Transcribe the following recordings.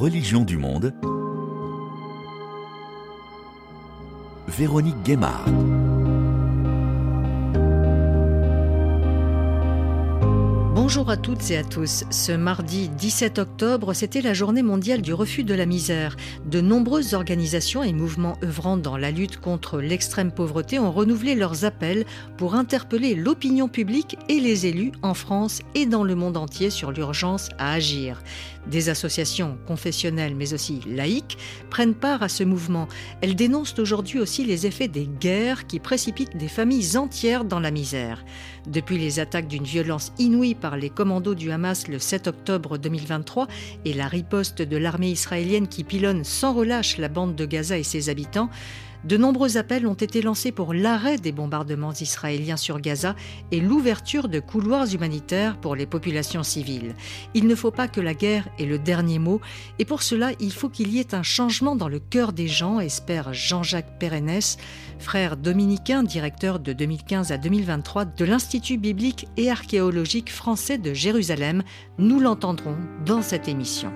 Religion du monde, Véronique Guémard. Bonjour à toutes et à tous. Ce mardi 17 octobre, c'était la journée mondiale du refus de la misère. De nombreuses organisations et mouvements œuvrant dans la lutte contre l'extrême pauvreté ont renouvelé leurs appels pour interpeller l'opinion publique et les élus en France et dans le monde entier sur l'urgence à agir. Des associations confessionnelles mais aussi laïques prennent part à ce mouvement. Elles dénoncent aujourd'hui aussi les effets des guerres qui précipitent des familles entières dans la misère. Depuis les attaques d'une violence inouïe par les commandos du Hamas le 7 octobre 2023 et la riposte de l'armée israélienne qui pilonne sans relâche la bande de Gaza et ses habitants, de nombreux appels ont été lancés pour l'arrêt des bombardements israéliens sur Gaza et l'ouverture de couloirs humanitaires pour les populations civiles. Il ne faut pas que la guerre ait le dernier mot et pour cela il faut qu'il y ait un changement dans le cœur des gens, espère Jean-Jacques Pérennes, frère dominicain, directeur de 2015 à 2023 de l'Institut biblique et archéologique français de Jérusalem. Nous l'entendrons dans cette émission.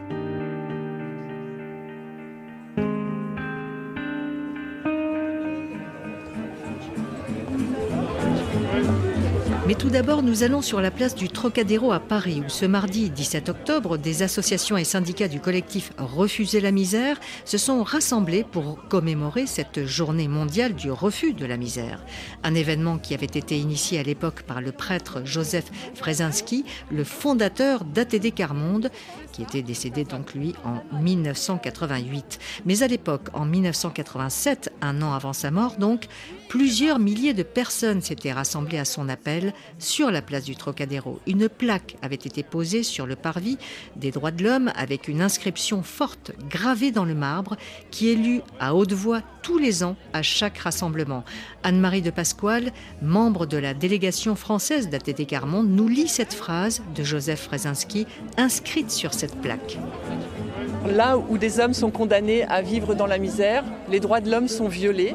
Tout d'abord, nous allons sur la place du Trocadéro à Paris, où ce mardi 17 octobre, des associations et syndicats du collectif Refuser la misère se sont rassemblés pour commémorer cette journée mondiale du refus de la misère. Un événement qui avait été initié à l'époque par le prêtre Joseph Frezinski, le fondateur d'ATD Carmonde, qui était décédé donc lui en 1988. Mais à l'époque, en 1987, un an avant sa mort donc, plusieurs milliers de personnes s'étaient rassemblées à son appel sur la place du Trocadéro. Une plaque avait été posée sur le parvis des droits de l'homme avec une inscription forte gravée dans le marbre qui est lue à haute voix tous les ans à chaque rassemblement. Anne-Marie de Pasquale, membre de la délégation française d'ATT Carmonde, nous lit cette phrase de Joseph Frezinski inscrite sur cette plaque. Là où des hommes sont condamnés à vivre dans la misère, les droits de l'homme sont violés.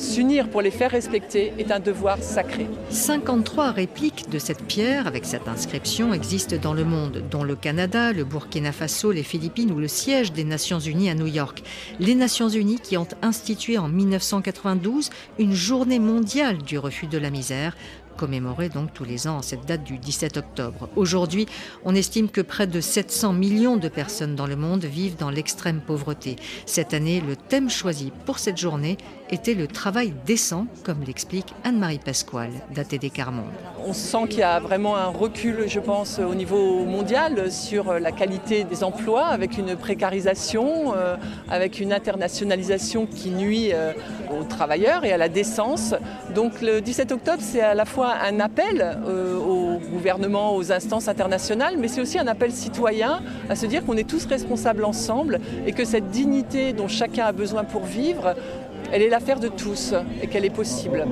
S'unir pour les faire respecter est un devoir sacré. 53 répliques de cette pierre avec cette inscription existent dans le monde, dont le Canada, le Burkina Faso, les Philippines ou le siège des Nations Unies à New York. Les Nations Unies qui ont institué en 1992 une journée mondiale du refus de la misère commémorée donc tous les ans cette date du 17 octobre. Aujourd'hui, on estime que près de 700 millions de personnes dans le monde vivent dans l'extrême pauvreté. Cette année, le thème choisi pour cette journée était le travail décent, comme l'explique Anne-Marie Pasquale d'ATD Carmonde. On sent qu'il y a vraiment un recul, je pense, au niveau mondial sur la qualité des emplois, avec une précarisation, euh, avec une internationalisation qui nuit euh, aux travailleurs et à la décence. Donc le 17 octobre, c'est à la fois un appel euh, au gouvernement, aux instances internationales, mais c'est aussi un appel citoyen à se dire qu'on est tous responsables ensemble et que cette dignité dont chacun a besoin pour vivre, elle est l'affaire de tous et qu'elle est possible.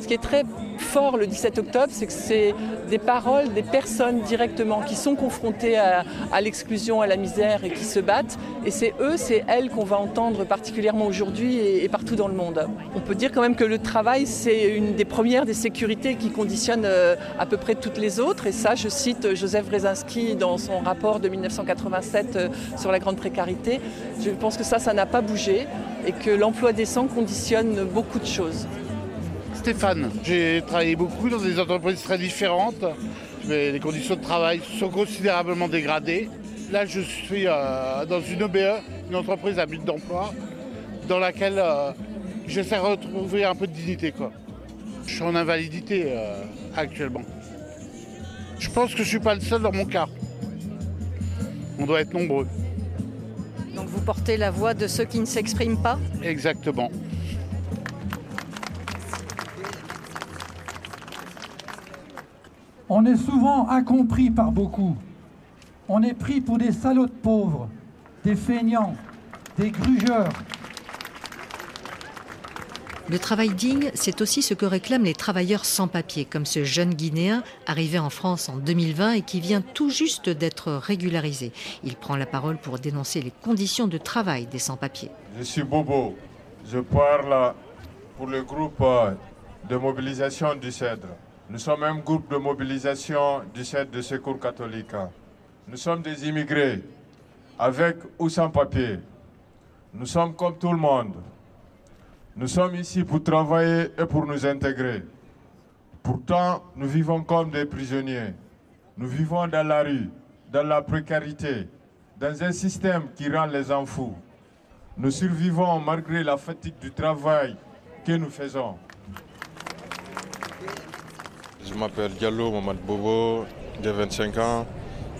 Ce qui est très fort le 17 octobre, c'est que c'est des paroles des personnes directement qui sont confrontées à, l'exclusion, à la misère et qui se battent. Et c'est eux, c'est elles qu'on va entendre particulièrement aujourd'hui et, partout dans le monde. On peut dire quand même que le travail, c'est une des premières des sécurités qui conditionne euh, à peu près toutes les autres. Et ça, je cite Joseph Brzezinski dans son rapport de 1987 euh, sur la grande précarité. Je pense que ça, ça n'a pas bougé et que l'emploi décent conditionne beaucoup de choses. Stéphane. J'ai travaillé beaucoup dans des entreprises très différentes, mais les conditions de travail sont considérablement dégradées. Là, je suis euh, dans une OBE, une entreprise à but d'emploi, dans laquelle euh, j'essaie de retrouver un peu de dignité. Quoi. Je suis en invalidité euh, actuellement. Je pense que je ne suis pas le seul dans mon cas. On doit être nombreux. Donc vous portez la voix de ceux qui ne s'expriment pas? Exactement. On est souvent incompris par beaucoup. On est pris pour des salauds de pauvres, des feignants, des grugeurs. Le travail digne, c'est aussi ce que réclament les travailleurs sans papier, comme ce jeune Guinéen arrivé en France en 2020 et qui vient tout juste d'être régularisé. Il prend la parole pour dénoncer les conditions de travail des sans-papiers. Je suis Bobo. Je parle pour le groupe de mobilisation du CEDRE. Nous sommes un groupe de mobilisation du CEDRE de secours catholique. Nous sommes des immigrés. avec ou sans papier. Nous sommes comme tout le monde. Nous sommes ici pour travailler et pour nous intégrer. Pourtant, nous vivons comme des prisonniers. Nous vivons dans la rue, dans la précarité, dans un système qui rend les gens fous. Nous survivons malgré la fatigue du travail que nous faisons. Je m'appelle Diallo Mamad Bobo, j'ai 25 ans.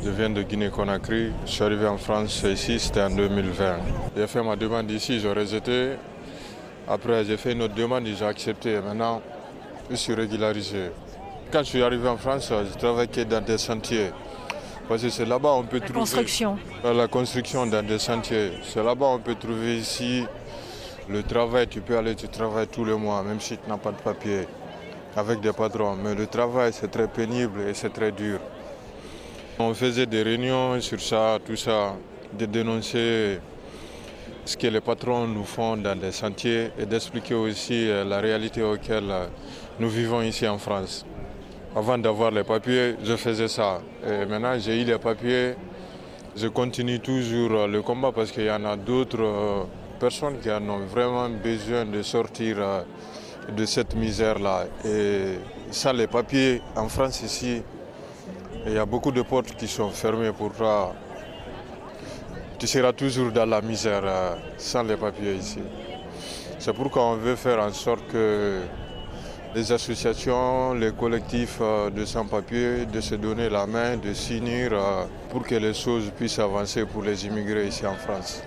Je viens de Guinée-Conakry. Je suis arrivé en France ici, c'était en 2020. J'ai fait ma demande ici, j'ai rejeté. Après, j'ai fait une autre demande, j'ai accepté. Maintenant, je suis régularisé. Quand je suis arrivé en France, je travaillais dans des sentiers. Parce que c'est là-bas on peut La trouver construction. la construction dans des sentiers. C'est là-bas on peut trouver ici le travail. Tu peux aller, tu travailles tous les mois, même si tu n'as pas de papier, avec des patrons. Mais le travail, c'est très pénible et c'est très dur. On faisait des réunions sur ça, tout ça, de dénoncer ce que les patrons nous font dans les sentiers et d'expliquer aussi euh, la réalité auquel euh, nous vivons ici en France. Avant d'avoir les papiers, je faisais ça. Et maintenant, j'ai eu les papiers. Je continue toujours euh, le combat parce qu'il y en a d'autres personnes qui en ont vraiment besoin de sortir de cette misère-là. Et ça, les papiers en France ici, il y a beaucoup de portes qui sont fermées pour toi. Tu seras toujours dans la misère euh, sans les papiers ici. C'est pourquoi on veut faire en sorte que les associations, les collectifs euh, de sans-papiers, de se donner la main, de s'unir euh, pour que les choses puissent avancer pour les immigrés ici en France.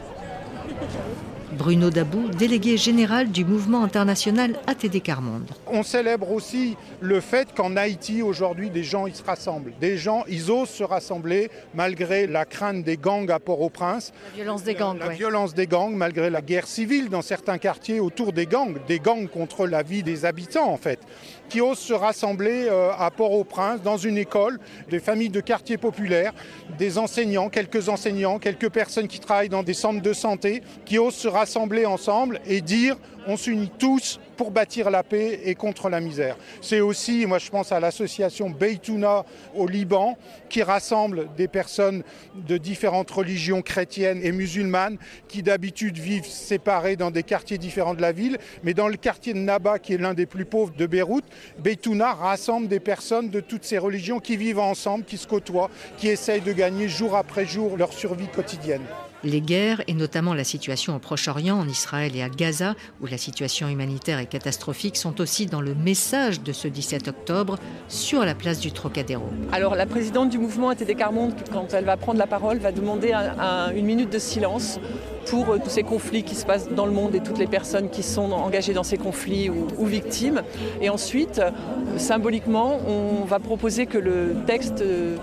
Bruno Dabou, délégué général du mouvement international ATD Carmonde. On célèbre aussi le fait qu'en Haïti, aujourd'hui, des gens ils se rassemblent. Des gens, ils osent se rassembler malgré la crainte des gangs à Port-au-Prince. La violence des gangs, La ouais. violence des gangs, malgré la guerre civile dans certains quartiers autour des gangs, des gangs contre la vie des habitants en fait, qui osent se rassembler euh, à Port-au-Prince dans une école, des familles de quartiers populaires, des enseignants, quelques enseignants, quelques personnes qui travaillent dans des centres de santé, qui osent se rassembler ensemble et dire on s'unit tous pour bâtir la paix et contre la misère. C'est aussi, moi je pense à l'association Beitouna au Liban, qui rassemble des personnes de différentes religions chrétiennes et musulmanes qui d'habitude vivent séparées dans des quartiers différents de la ville. Mais dans le quartier de Naba, qui est l'un des plus pauvres de Beyrouth, Beitouna rassemble des personnes de toutes ces religions qui vivent ensemble, qui se côtoient, qui essayent de gagner jour après jour leur survie quotidienne. Les guerres, et notamment la situation au Proche-Orient, en Israël et à Gaza, où la situation humanitaire est catastrophique, sont aussi dans le message de ce 17 octobre sur la place du Trocadéro. Alors la présidente du mouvement ATD Carmonde, quand elle va prendre la parole, va demander un- un- une minute de silence pour euh, tous ces conflits qui se passent dans le monde et toutes les personnes qui sont engagées dans ces conflits ou, victimes. Et ensuite, euh, symboliquement, on va proposer que le texte euh,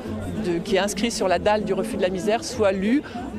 qui est inscrit sur la dalle du refus de la misère soit lu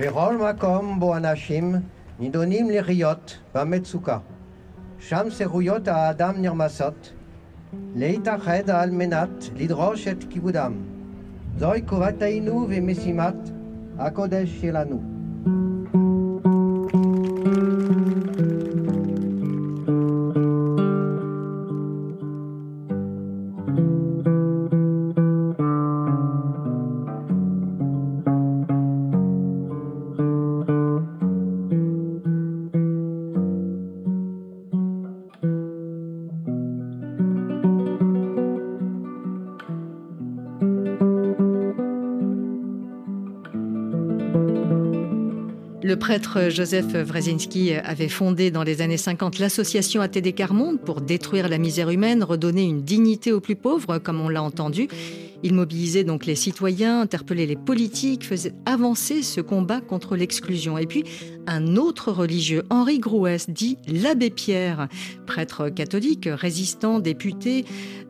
בכל מקום בו אנשים נידונים לחיות במצוקה, שם חירויות האדם נרמסות, להתאחד על מנת לדרוש את כיבודם. זוהי חובתנו ומשימת הקודש שלנו. Prêtre Joseph Wrezinski avait fondé dans les années 50 l'association ATD Carmonde pour détruire la misère humaine, redonner une dignité aux plus pauvres, comme on l'a entendu. Il mobilisait donc les citoyens, interpellait les politiques, faisait avancer ce combat contre l'exclusion. Et puis, un autre religieux, Henri Grouès, dit l'abbé Pierre, prêtre catholique, résistant, député,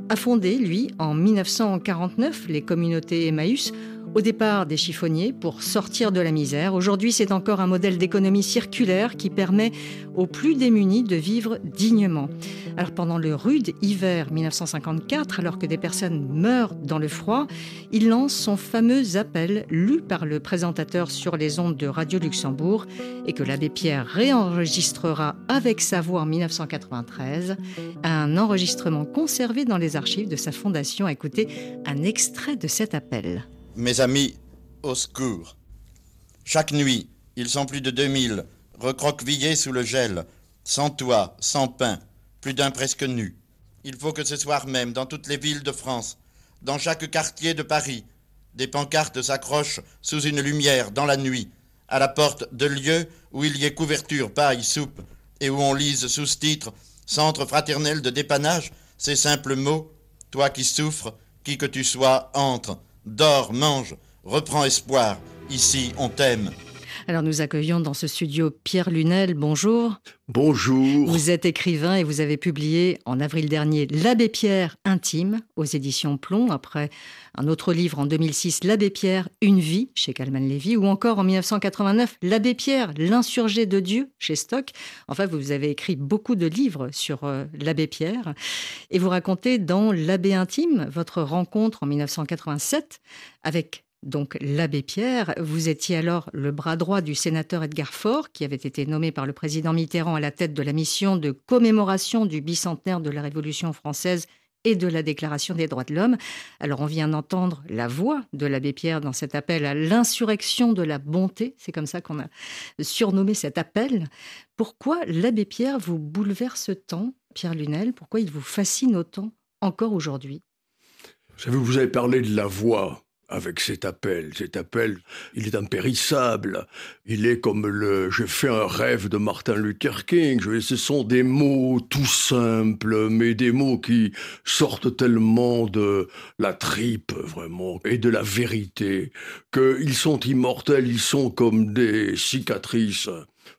a fondé, lui, en 1949, les communautés Emmaüs au départ des chiffonniers pour sortir de la misère. Aujourd'hui, c'est encore un modèle d'économie circulaire qui permet aux plus démunis de vivre dignement. Alors pendant le rude hiver 1954, alors que des personnes meurent dans le froid, il lance son fameux appel lu par le présentateur sur les ondes de Radio Luxembourg et que l'abbé Pierre réenregistrera avec sa voix en 1993, un enregistrement conservé dans les archives de sa fondation. Écoutez un extrait de cet appel. Mes amis, au secours. Chaque nuit, ils sont plus de 2000, recroquevillés sous le gel, sans toit, sans pain, plus d'un presque nu. Il faut que ce soir même, dans toutes les villes de France, dans chaque quartier de Paris, des pancartes s'accrochent sous une lumière dans la nuit, à la porte de lieux où il y ait couverture, paille, soupe, et où on lise sous titre Centre fraternel de dépannage, ces simples mots Toi qui souffres, qui que tu sois, entre dors, mange, reprends espoir. Ici, on t'aime. Alors nous accueillons dans ce studio Pierre Lunel. Bonjour. Bonjour. Vous êtes écrivain et vous avez publié en avril dernier L'Abbé Pierre intime aux éditions Plomb, après un autre livre en 2006, L'Abbé Pierre, Une vie chez Calman Lévy, ou encore en 1989, L'Abbé Pierre, L'insurgé de Dieu chez Stock. Enfin, vous avez écrit beaucoup de livres sur euh, l'Abbé Pierre et vous racontez dans L'Abbé intime votre rencontre en 1987 avec donc l'abbé Pierre. Vous étiez alors le bras droit du sénateur Edgar Faure, qui avait été nommé par le président Mitterrand à la tête de la mission de commémoration du bicentenaire de la Révolution française et de la Déclaration des droits de l'homme. Alors on vient d'entendre la voix de l'abbé Pierre dans cet appel à l'insurrection de la bonté, c'est comme ça qu'on a surnommé cet appel. Pourquoi l'abbé Pierre vous bouleverse tant, Pierre Lunel? Pourquoi il vous fascine autant encore aujourd'hui? Vous avez parlé de la voix avec cet appel. Cet appel, il est impérissable. Il est comme le J'ai fait un rêve de Martin Luther King. Ce sont des mots tout simples, mais des mots qui sortent tellement de la tripe, vraiment, et de la vérité, qu'ils sont immortels, ils sont comme des cicatrices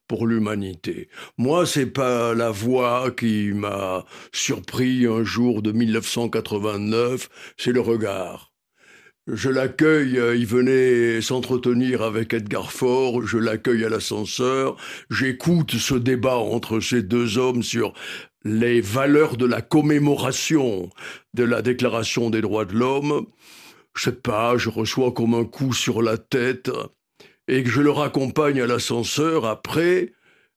pour l'humanité. Moi, c'est pas la voix qui m'a surpris un jour de 1989, c'est le regard je l'accueille, euh, il venait s'entretenir avec Edgar Faure, je l'accueille à l'ascenseur, j'écoute ce débat entre ces deux hommes sur les valeurs de la commémoration de la Déclaration des droits de l'homme. Je sais pas, je reçois comme un coup sur la tête, et que je le raccompagne à l'ascenseur après,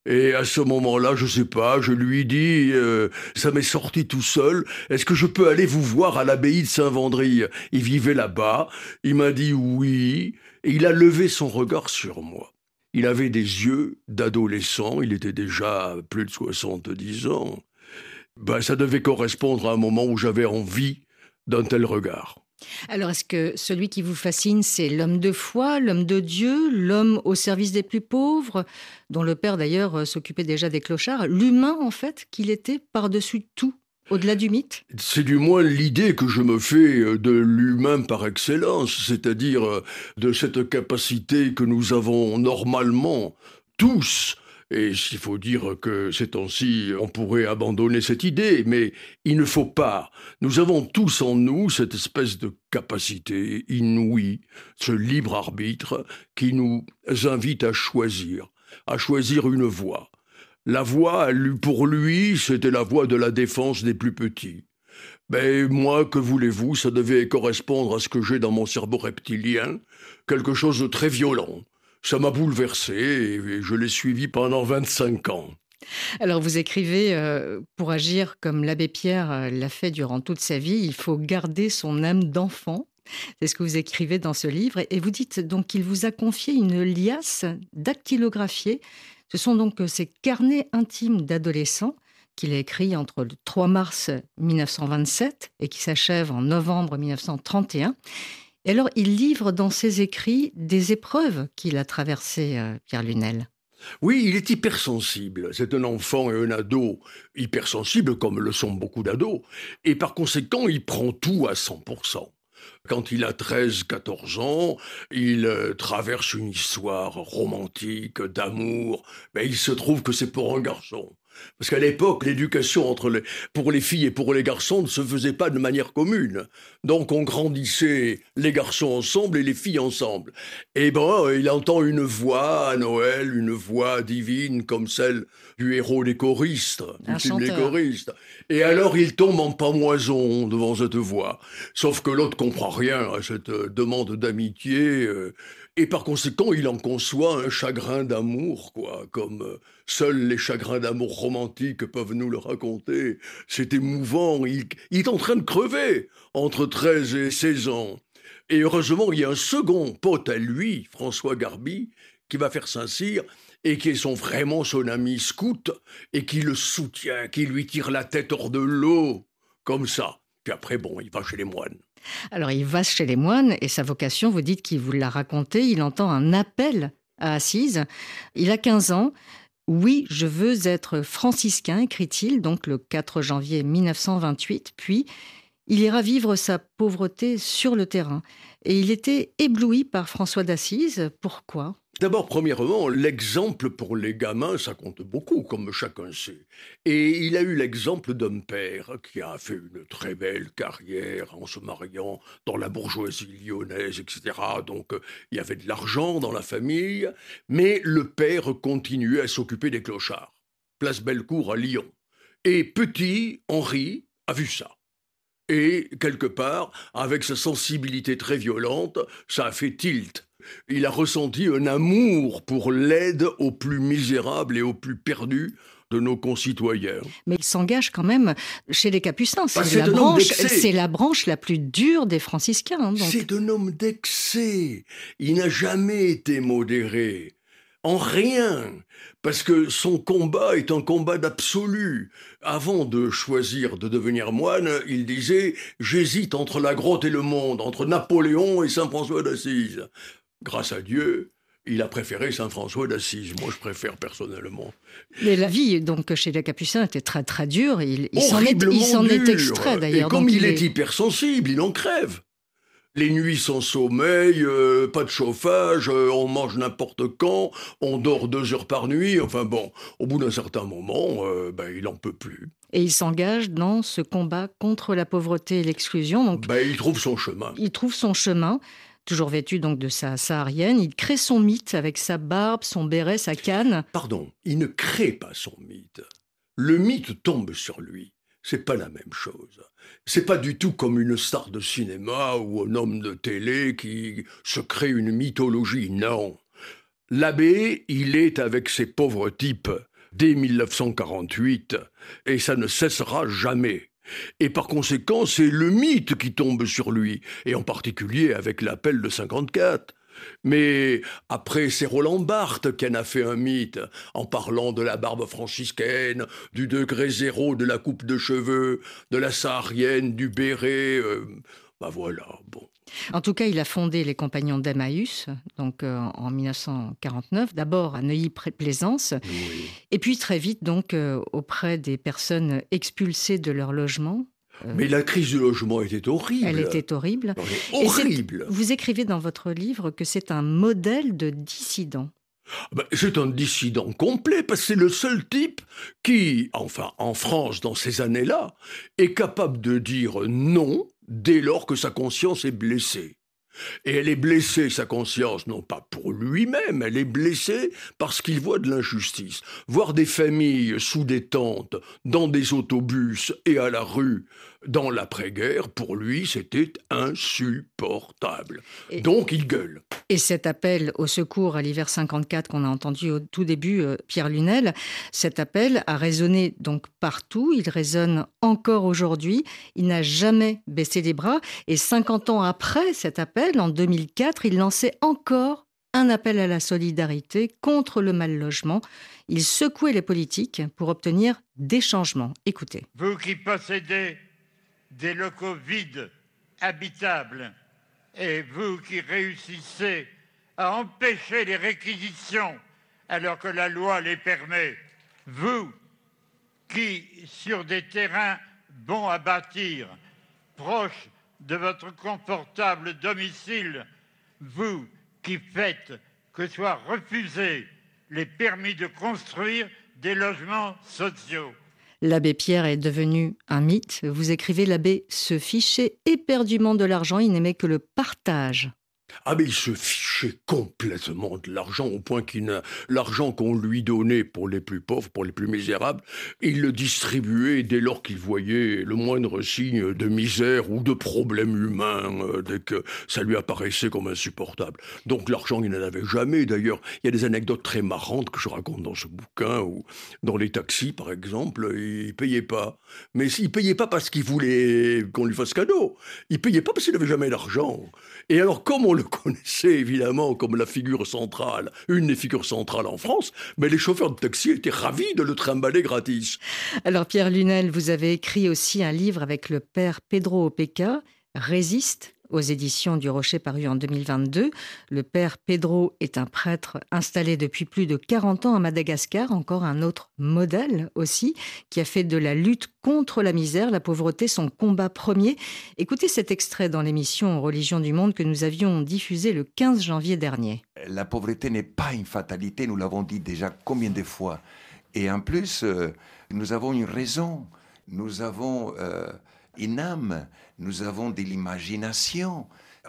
et à ce moment-là, je sais pas, je lui dis, euh, ça m'est sorti tout seul, est-ce que je peux aller vous voir à l'abbaye de Saint-Vendry? Il vivait là-bas, il m'a dit oui, et il a levé son regard sur moi. Il avait des yeux d'adolescent, il était déjà plus de 70 ans. Ben, ça devait correspondre à un moment où j'avais envie d'un tel regard. Alors, est-ce que celui qui vous fascine, c'est l'homme de foi, l'homme de Dieu, l'homme au service des plus pauvres, dont le père d'ailleurs euh, s'occupait déjà des clochards, l'humain en fait, qu'il était par-dessus tout au-delà du mythe? C'est du moins l'idée que je me fais euh, de l'humain par excellence, c'est-à-dire euh, de cette capacité que nous avons normalement tous et il faut dire que ces temps-ci, on pourrait abandonner cette idée, mais il ne faut pas. Nous avons tous en nous cette espèce de capacité inouïe, ce libre arbitre qui nous invite à choisir, à choisir une voie. La voie, pour lui, c'était la voie de la défense des plus petits. Mais moi, que voulez-vous, ça devait correspondre à ce que j'ai dans mon cerveau reptilien, quelque chose de très violent, ça m'a bouleversé et je l'ai suivi pendant 25 ans. Alors vous écrivez, euh, pour agir comme l'abbé Pierre euh, l'a fait durant toute sa vie, il faut garder son âme d'enfant. C'est ce que vous écrivez dans ce livre. Et vous dites donc qu'il vous a confié une liasse dactylographiée. Ce sont donc ces carnets intimes d'adolescents qu'il a écrits entre le 3 mars 1927 et qui s'achèvent en novembre 1931. Et alors, il livre dans ses écrits des épreuves qu'il a traversées, euh, Pierre Lunel. Oui, il est hypersensible. C'est un enfant et un ado hypersensible, comme le sont beaucoup d'ados. Et par conséquent, il prend tout à 100%. Quand il a 13-14 ans, il euh, traverse une histoire romantique, d'amour. Mais il se trouve que c'est pour un garçon. Parce qu'à l'époque, l'éducation entre les, pour les filles et pour les garçons ne se faisait pas de manière commune. Donc on grandissait les garçons ensemble et les filles ensemble. Et ben, il entend une voix à Noël, une voix divine comme celle du héros des choristes, du film Les choristes. Et alors il tombe en pamoison devant cette voix. Sauf que l'autre comprend rien à cette demande d'amitié. Euh, et par conséquent, il en conçoit un chagrin d'amour, quoi, comme euh, seuls les chagrins d'amour romantiques peuvent nous le raconter. C'est émouvant, il, est en train de crever entre 13 et 16 ans. Et heureusement, il y a un second pote à lui, François Garbi, qui va faire Saint-Cyr et qui est son, vraiment son ami scout et qui le soutient, qui lui tire la tête hors de l'eau, comme ça. Puis après, bon, il va chez les moines. Alors il va chez les moines et sa vocation, vous dites qu'il vous l'a raconté, il entend un appel à Assise. Il a 15 ans. Oui, je veux être franciscain, écrit-il, donc le 4 janvier 1928. Puis, il ira vivre sa pauvreté sur le terrain. Et il était ébloui par François d'Assise. Pourquoi? D'abord, premièrement, l'exemple pour les gamins, ça compte beaucoup, comme chacun sait. Et il a eu l'exemple d'un père qui a fait une très belle carrière en se mariant dans la bourgeoisie lyonnaise, etc. Donc, il y avait de l'argent dans la famille, mais le père continuait à s'occuper des clochards. Place Bellecour à Lyon. Et petit, Henri a vu ça. Et, quelque part, avec sa sensibilité très violente, ça a fait tilt il a ressenti un amour pour l'aide aux plus misérables et aux plus perdus de nos concitoyens. Mais il s'engage quand même chez les Capucins. C'est bah, la, branche, la plus dure des franciscains. Hein, c'est un homme d'excès. Il n'a jamais été modéré. En rien. Parce que son combat est un combat d'absolu. Avant de choisir de devenir moine, il disait J'hésite entre la grotte et le monde, entre Napoléon et Saint François d'Assise grâce à Dieu, il a préféré Saint François d'Assise. Moi, je préfère personnellement. Mais la vie, donc, chez les Capucins était très très dure. Il, il s'en est, extrait d'ailleurs. Et comme il, est... hypersensible, il en crève. Les nuits sans sommeil, euh, pas de chauffage, euh, on mange n'importe quand, on dort deux heures par nuit. Enfin bon, au bout d'un certain moment, euh, ben, il n'en peut plus. Et il s'engage dans ce combat contre la pauvreté et l'exclusion. Ben, il trouve son chemin. Il trouve son chemin toujours vêtu donc de sa saharienne. Il crée son mythe avec sa barbe, son béret, sa canne. Pardon, il ne crée pas son mythe. Le mythe tombe sur lui. C'est pas la même chose. C'est pas du tout comme une star de cinéma ou un homme de télé qui se crée une mythologie. Non. L'abbé, il est avec ces pauvres types dès 1948 et ça ne cessera jamais. Et par conséquent, c'est le mythe qui tombe sur lui, et en particulier avec l'appel de 54. Mais après, c'est Roland Barthes qui en a fait un mythe, en parlant de la barbe franciscaine, du degré zéro de la coupe de cheveux, de la saharienne, du béret. Euh, bah voilà, bon. En tout cas, il a fondé les Compagnons d'Emmaüs, donc euh, en 1949, d'abord à Neuilly-Plaisance, et puis très vite donc euh, auprès des personnes expulsées de leur logement. Euh, Mais la crise du logement était horrible. Elle était horrible. horrible. vous écrivez dans votre livre que c'est un modèle de dissident. Ah ben, c'est un dissident complet, parce que c'est le seul type qui, enfin en France dans ces années-là, est capable de dire non dès lors que sa conscience est blessée. Et elle est blessée, sa conscience, non pas pour lui-même, elle est blessée parce qu'il voit de l'injustice. Voir des familles sous des tentes, dans des autobus et à la rue, dans l'après-guerre, pour lui, c'était insupportable. Donc il gueule. Et cet appel au secours à l'hiver 54 qu'on a entendu au tout début, euh, Pierre Lunel, cet appel a résonné donc partout, il résonne encore aujourd'hui, il n'a jamais baissé les bras, et 50 ans après cet appel, en 2004, il lançait encore un appel à la solidarité contre le mal logement. Il secouait les politiques pour obtenir des changements. Écoutez. Vous qui possédez des locaux vides, habitables, et vous qui réussissez à empêcher les réquisitions alors que la loi les permet. Vous, qui, sur des terrains bons à bâtir, proches de votre confortable domicile, vous qui faites que soient refusés les permis de construire des logements sociaux. L'abbé Pierre est devenu un mythe. Vous écrivez l'abbé se fichait éperdument de l'argent, il n'aimait que le partage. Ah mais il se fichait complètement de l'argent au point qu'il l'argent qu'on lui donnait pour les plus pauvres, pour les plus misérables, il le distribuait dès lors qu'il voyait le moindre signe de misère ou de problème humain, euh, dès que ça lui apparaissait comme insupportable. Donc l'argent il n'en avait jamais. D'ailleurs, il y a des anecdotes très marrantes que je raconte dans ce bouquin où dans les taxis par exemple, il payait pas. Mais il payait pas parce qu'il voulait qu'on lui fasse cadeau. Il payait pas parce qu'il n'avait jamais d'argent. Et alors comme on le connaissait évidemment comme la figure centrale, une des figures centrales en France, mais les chauffeurs de taxi étaient ravis de le trimballer gratis. Alors Pierre Lunel, vous avez écrit aussi un livre avec le père Pedro Opeca, Résiste, aux éditions du Rocher paru en 2022. Le père Pedro est un prêtre installé depuis plus de 40 ans à Madagascar, encore un autre modèle aussi, qui a fait de la lutte contre la misère, la pauvreté son combat premier. Écoutez cet extrait dans l'émission Religion du Monde que nous avions diffusé le 15 janvier dernier. La pauvreté n'est pas une fatalité, nous l'avons dit déjà combien de fois. Et en plus, euh, nous avons une raison, nous avons euh, âme, nous avons de l'imagination.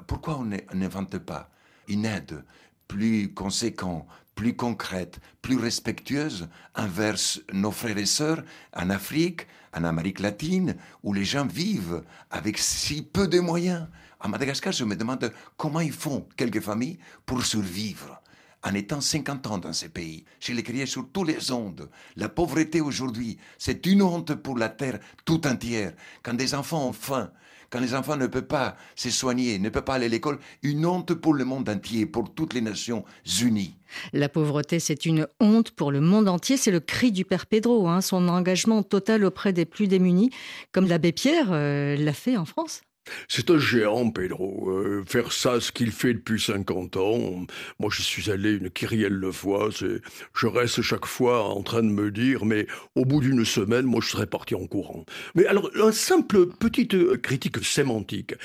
Pourquoi on n'invente pas une aide plus conséquente, plus concrète, plus respectueuse envers nos frères et sœurs en Afrique, en Amérique latine, où les gens vivent avec si peu de moyens? À Madagascar, je me demande comment ils font, quelques familles, pour survivre en étant 50 ans dans ces pays. Je crié sur tous les ondes. La pauvreté aujourd'hui, c'est une honte pour la terre tout entière. Quand des enfants ont faim, quand les enfants ne peuvent pas se soigner, ne peuvent pas aller à l'école, une honte pour le monde entier, pour toutes les nations unies. La pauvreté, c'est une honte pour le monde entier. C'est le cri du Père Pedro, hein, son engagement total auprès des plus démunis, comme l'abbé Pierre euh, l'a fait en France. C'est un géant, Pedro. Euh, faire ça, ce qu'il fait depuis 50 ans. Moi, je suis allé une kyrielle de fois. Je reste chaque fois en train de me dire, mais au bout d'une semaine, moi, je serais parti en courant. Mais alors, un simple petite critique sémantique.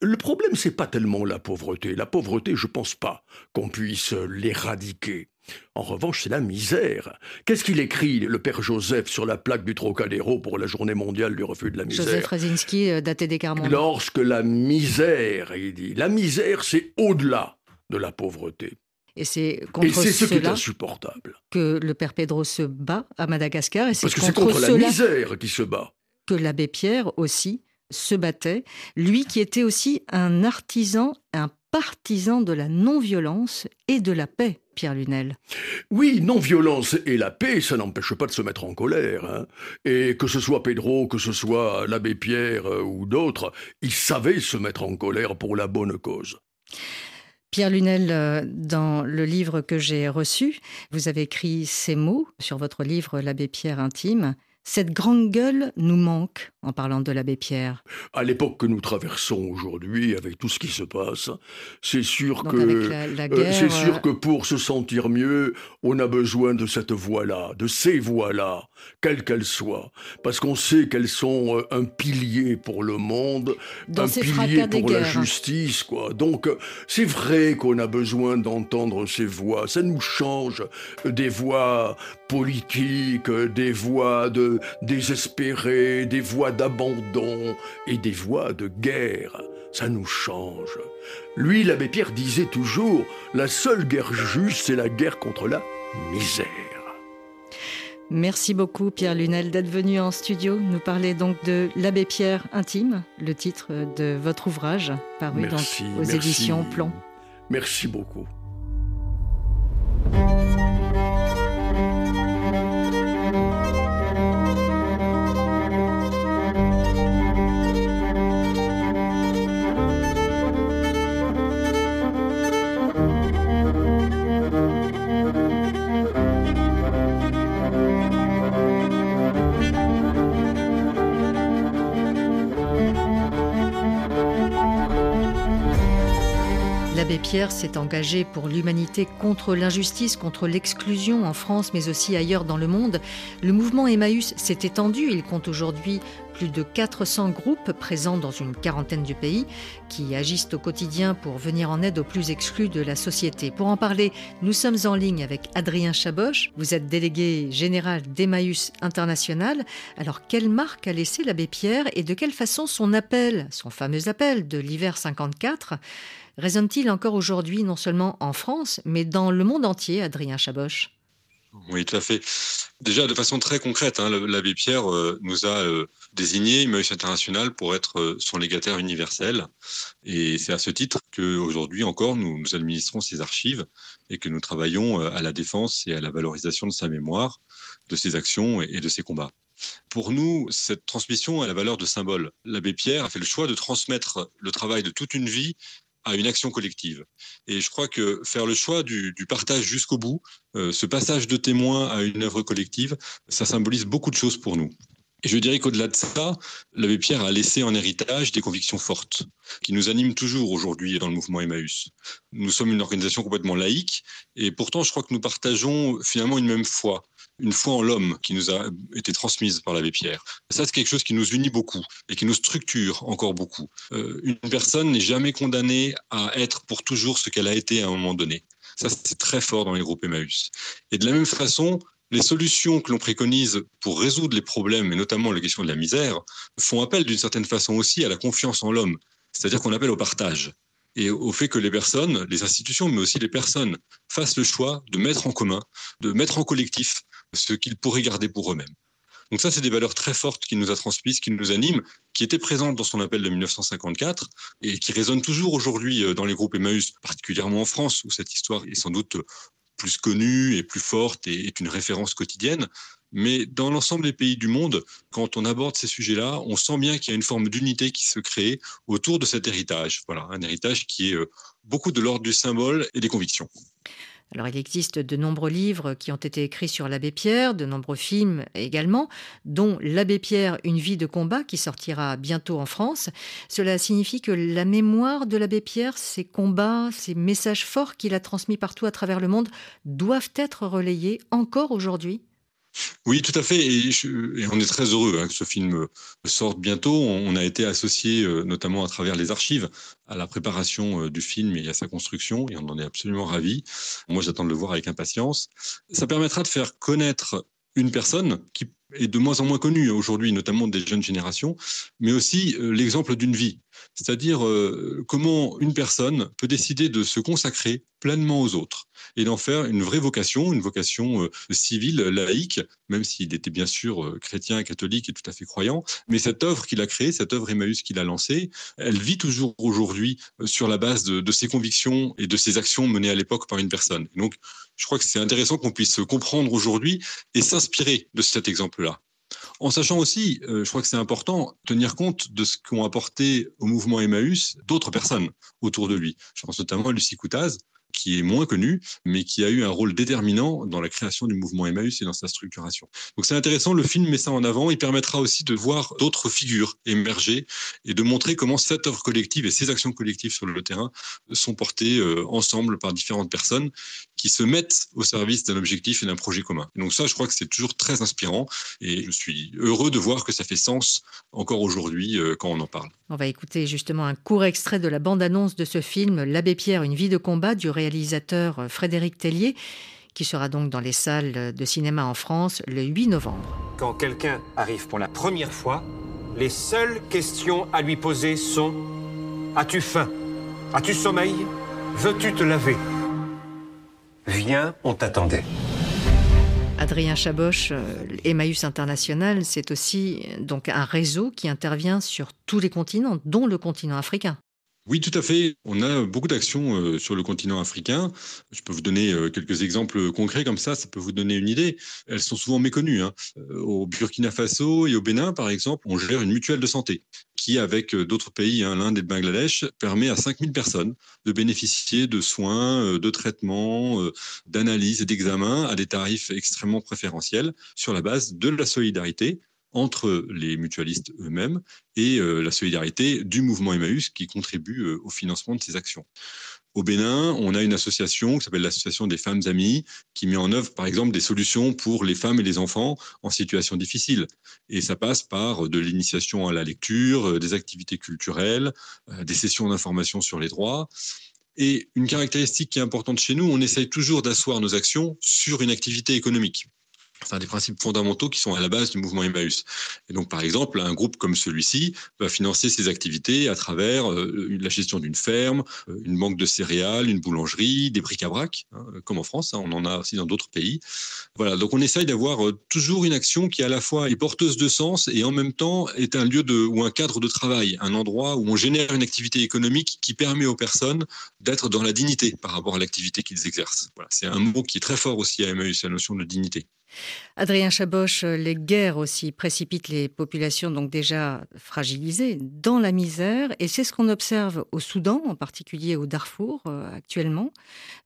Le problème, c'est pas tellement la pauvreté. La pauvreté, je pense pas qu'on puisse l'éradiquer. En revanche, c'est la misère. Qu'est-ce qu'il écrit, le père Joseph, sur la plaque du Trocadéro pour la journée mondiale du refus de la misère Joseph Razinski, euh, daté des Carmondes. Lorsque la misère, il dit, la misère, c'est au-delà de la pauvreté. Et c'est contre c'est ce qui est insupportable. que le père Pedro se bat à Madagascar. Et Parce que c'est contre la misère qui se bat. que l'abbé Pierre aussi se battait. Lui qui était aussi un artisan, un partisan de la non-violence et de la paix, Pierre Lunel. Oui, non-violence et la paix, ça n'empêche pas de se mettre en colère. hein. Et que ce soit Pedro, que ce soit l'abbé Pierre euh, ou d'autres, ils savaient se mettre en colère pour la bonne cause. Pierre Lunel, euh, dans le livre que j'ai reçu, vous avez écrit ces mots sur votre livre L'abbé Pierre intime. Cette grande gueule nous manque en parlant de l'abbé Pierre. À l'époque que nous traversons aujourd'hui, avec tout ce qui se passe, c'est sûr Donc que euh, c'est sûr euh, que pour se sentir mieux, on a besoin de cette voix-là, de ces voix-là, quelles qu'elles soient, parce qu'on sait qu'elles sont euh, un pilier pour le monde, Dans un pilier pour la justice, quoi. Donc c'est vrai qu'on a besoin d'entendre ces voix. Ça nous change des voix politiques, des voix de désespérés, des voix d'abandon et des voix de guerre. Ça nous change. Lui, l'abbé Pierre disait toujours, la seule guerre juste, c'est la guerre contre la misère. Merci beaucoup Pierre Lunel d'être venu en studio nous parler donc de l'abbé Pierre intime, le titre de votre ouvrage paru donc Merci, aux merci. éditions Plomb. Merci beaucoup. Pierre s'est engagé pour l'humanité contre l'injustice, contre l'exclusion en France, mais aussi ailleurs dans le monde. Le mouvement Emmaüs s'est étendu. Il compte aujourd'hui plus de 400 groupes présents dans une quarantaine de pays qui agissent au quotidien pour venir en aide aux plus exclus de la société. Pour en parler, nous sommes en ligne avec Adrien Chaboche. Vous êtes délégué général d'Emmaüs International. Alors, quelle marque a laissé l'abbé Pierre et de quelle façon son appel, son fameux appel de l'hiver 54, résonne-t-il encore aujourd'hui non seulement en France, mais dans le monde entier, Adrien Chaboche oui, tout à fait. Déjà, de façon très concrète, hein, l'abbé Pierre euh, nous a euh, désigné Emmaüs International pour être euh, son légataire universel. Et c'est à ce titre qu'aujourd'hui encore, nous, administrons ses archives et que nous travaillons à la défense et à la valorisation de sa mémoire, de ses actions et de ses combats. Pour nous, cette transmission a la valeur de symbole. L'abbé Pierre a fait le choix de transmettre le travail de toute une vie à une action collective. Et je crois que faire le choix du, partage jusqu'au bout, euh, ce passage de témoin à une œuvre collective, ça symbolise beaucoup de choses pour nous. Et je dirais qu'au-delà de ça, l'abbé Pierre a laissé en héritage des convictions fortes qui nous animent toujours aujourd'hui dans le mouvement Emmaüs. Nous sommes une organisation complètement laïque et pourtant je crois que nous partageons finalement une même foi une foi en l'homme qui nous a été transmise par l'abbé Pierre. Ça, c'est quelque chose qui nous unit beaucoup et qui nous structure encore beaucoup. Euh, une personne n'est jamais condamnée à être pour toujours ce qu'elle a été à un moment donné. Ça, c'est très fort dans les groupes Emmaüs. Et de la même façon, les solutions que l'on préconise pour résoudre les problèmes, et notamment la question de la misère, font appel d'une certaine façon aussi à la confiance en l'homme, c'est-à-dire qu'on appelle au partage et au fait que les personnes, les institutions, mais aussi les personnes, fassent le choix de mettre en commun, de mettre en collectif ce qu'ils pourraient garder pour eux-mêmes. Donc ça, c'est des valeurs très fortes qu'il nous a transmises, qui nous animent, qui étaient présentes dans son appel de 1954 et qui résonnent toujours aujourd'hui euh, dans les groupes Emmaüs, particulièrement en France, où cette histoire est sans doute plus connue et plus forte et est une référence quotidienne. Mais dans l'ensemble des pays du monde, quand on aborde ces sujets-là, on sent bien qu'il y a une forme d'unité qui se crée autour de cet héritage. Voilà, un héritage qui est euh, beaucoup de l'ordre du symbole et des convictions. Alors il existe de nombreux livres qui ont été écrits sur l'abbé Pierre, de nombreux films également, dont L'abbé Pierre, une vie de combat qui sortira bientôt en France. Cela signifie que la mémoire de l'abbé Pierre, ses combats, ses messages forts qu'il a transmis partout à travers le monde, doivent être relayés encore aujourd'hui? Oui, tout à fait. Et, on est très heureux hein, que ce film sorte bientôt. On a été associé, euh, notamment à travers les archives, à la préparation euh, du film et à sa construction, et on en est absolument ravis. Moi, j'attends de le voir avec impatience. Ça permettra de faire connaître une personne qui est de moins en moins connue aujourd'hui, notamment des jeunes générations, mais aussi euh, l'exemple d'une vie. C'est-à-dire comment une personne peut décider de se consacrer pleinement aux autres et d'en faire une vraie vocation, une vocation euh, civile, laïque, même s'il était bien sûr euh, chrétien, catholique et tout à fait croyant. Mais cette œuvre qu'il a créée, cette œuvre Emmaüs qu'il a lancée, elle vit toujours aujourd'hui euh, sur la base de, ses convictions et de ses actions menées à l'époque par une personne. donc, je crois que c'est intéressant qu'on puisse comprendre aujourd'hui et s'inspirer de cet exemple-là. En sachant aussi, je crois que c'est important, tenir compte de ce qu'ont apporté au mouvement Emmaüs d'autres personnes autour de lui. Je pense notamment à Lucie Coutaz, qui est moins connu, mais qui a eu un rôle déterminant dans la création du mouvement Emmaüs et dans sa structuration. Donc c'est intéressant, le film met ça en avant, il permettra aussi de voir d'autres figures émerger et de montrer comment cette œuvre collective et ces actions collectives sur le terrain sont portées euh, ensemble par différentes personnes qui se mettent au service d'un objectif et d'un projet commun. donc ça, je crois que c'est toujours très inspirant et je suis heureux de voir que ça fait sens encore aujourd'hui euh, quand on en parle. On va écouter justement un court extrait de la bande-annonce de ce film L'Abbé Pierre, une vie de combat du réalisateur euh, Frédéric Tellier qui sera donc dans les salles de cinéma en France le 8 novembre. Quand quelqu'un arrive pour la première fois, les seules questions à lui poser sont As-tu faim? As-tu sommeil? Veux-tu te laver? Viens, on t'attendait. Adrien Chaboche, euh, Emmaüs International, c'est aussi donc un réseau qui intervient sur tous les continents, dont le continent africain. Oui, tout à fait. On a beaucoup d'actions euh, sur le continent africain. Je peux vous donner euh, quelques exemples concrets comme ça, ça peut vous donner une idée. Elles sont souvent méconnues. Hein. Au Burkina Faso et au Bénin, par exemple, on gère une mutuelle de santé qui, avec euh, d'autres pays, hein, l'Inde et le Bangladesh, permet à 5000 personnes de bénéficier de soins, euh, de traitements, euh, d'analyses et d'examens à des tarifs extrêmement préférentiels sur la base de la solidarité entre les mutualistes eux-mêmes et la solidarité du mouvement Emmaüs qui contribue au financement de ces actions. Au Bénin, on a une association qui s'appelle l'association des femmes amies, qui met en œuvre, par exemple, des solutions pour les femmes et les enfants en situation difficile. Et ça passe par de l'initiation à la lecture, des activités culturelles, des sessions d'information sur les droits. Et une caractéristique qui est importante chez nous, on essaye toujours d'asseoir nos actions sur une activité économique. Un des principes fondamentaux qui sont à la base du mouvement Emmaüs. Et donc, par exemple, un groupe comme celui-ci va financer ses activités à travers euh, la gestion d'une ferme, euh, une banque de céréales, une boulangerie, des bric-à-brac, hein, comme en France, hein, on en a aussi dans d'autres pays. Voilà, donc on essaye d'avoir euh, toujours une action qui à la fois est porteuse de sens et en même temps est un lieu de, ou un cadre de travail, un endroit où on génère une activité économique qui permet aux personnes d'être dans la dignité par rapport à l'activité qu'ils exercent. Voilà, c'est un mot qui est très fort aussi à Emmaüs, la notion de dignité. Adrien Chaboche, les guerres aussi précipitent les populations donc déjà fragilisées dans la misère et c'est ce qu'on observe au Soudan, en particulier au Darfour euh, actuellement,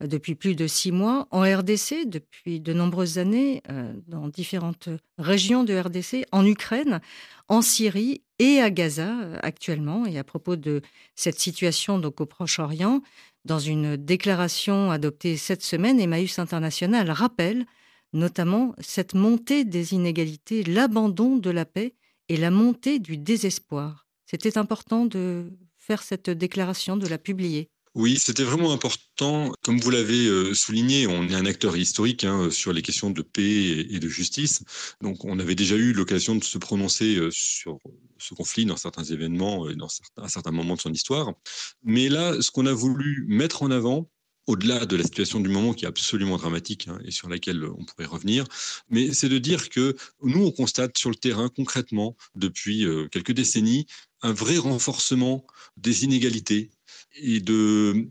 euh, depuis plus de six mois, en RDC depuis de nombreuses années, euh, dans différentes régions de RDC, en Ukraine, en Syrie et à Gaza actuellement. Et à propos de cette situation donc au Proche-Orient, dans une déclaration adoptée cette semaine, Emmaüs International rappelle notamment cette montée des inégalités, l'abandon de la paix et la montée du désespoir. C'était important de faire cette déclaration, de la publier. Oui, c'était vraiment important. Comme vous l'avez euh, souligné, on est un acteur historique hein, sur les questions de paix et de justice. Donc, on avait déjà eu l'occasion de se prononcer euh, sur ce conflit dans certains événements, dans certains, à certains moments de son histoire. Mais là, ce qu'on a voulu mettre en avant, au-delà de la situation du moment qui est absolument dramatique hein, et sur laquelle on pourrait revenir, mais c'est de dire que nous, on constate sur le terrain concrètement, depuis euh, quelques décennies, un vrai renforcement des inégalités et de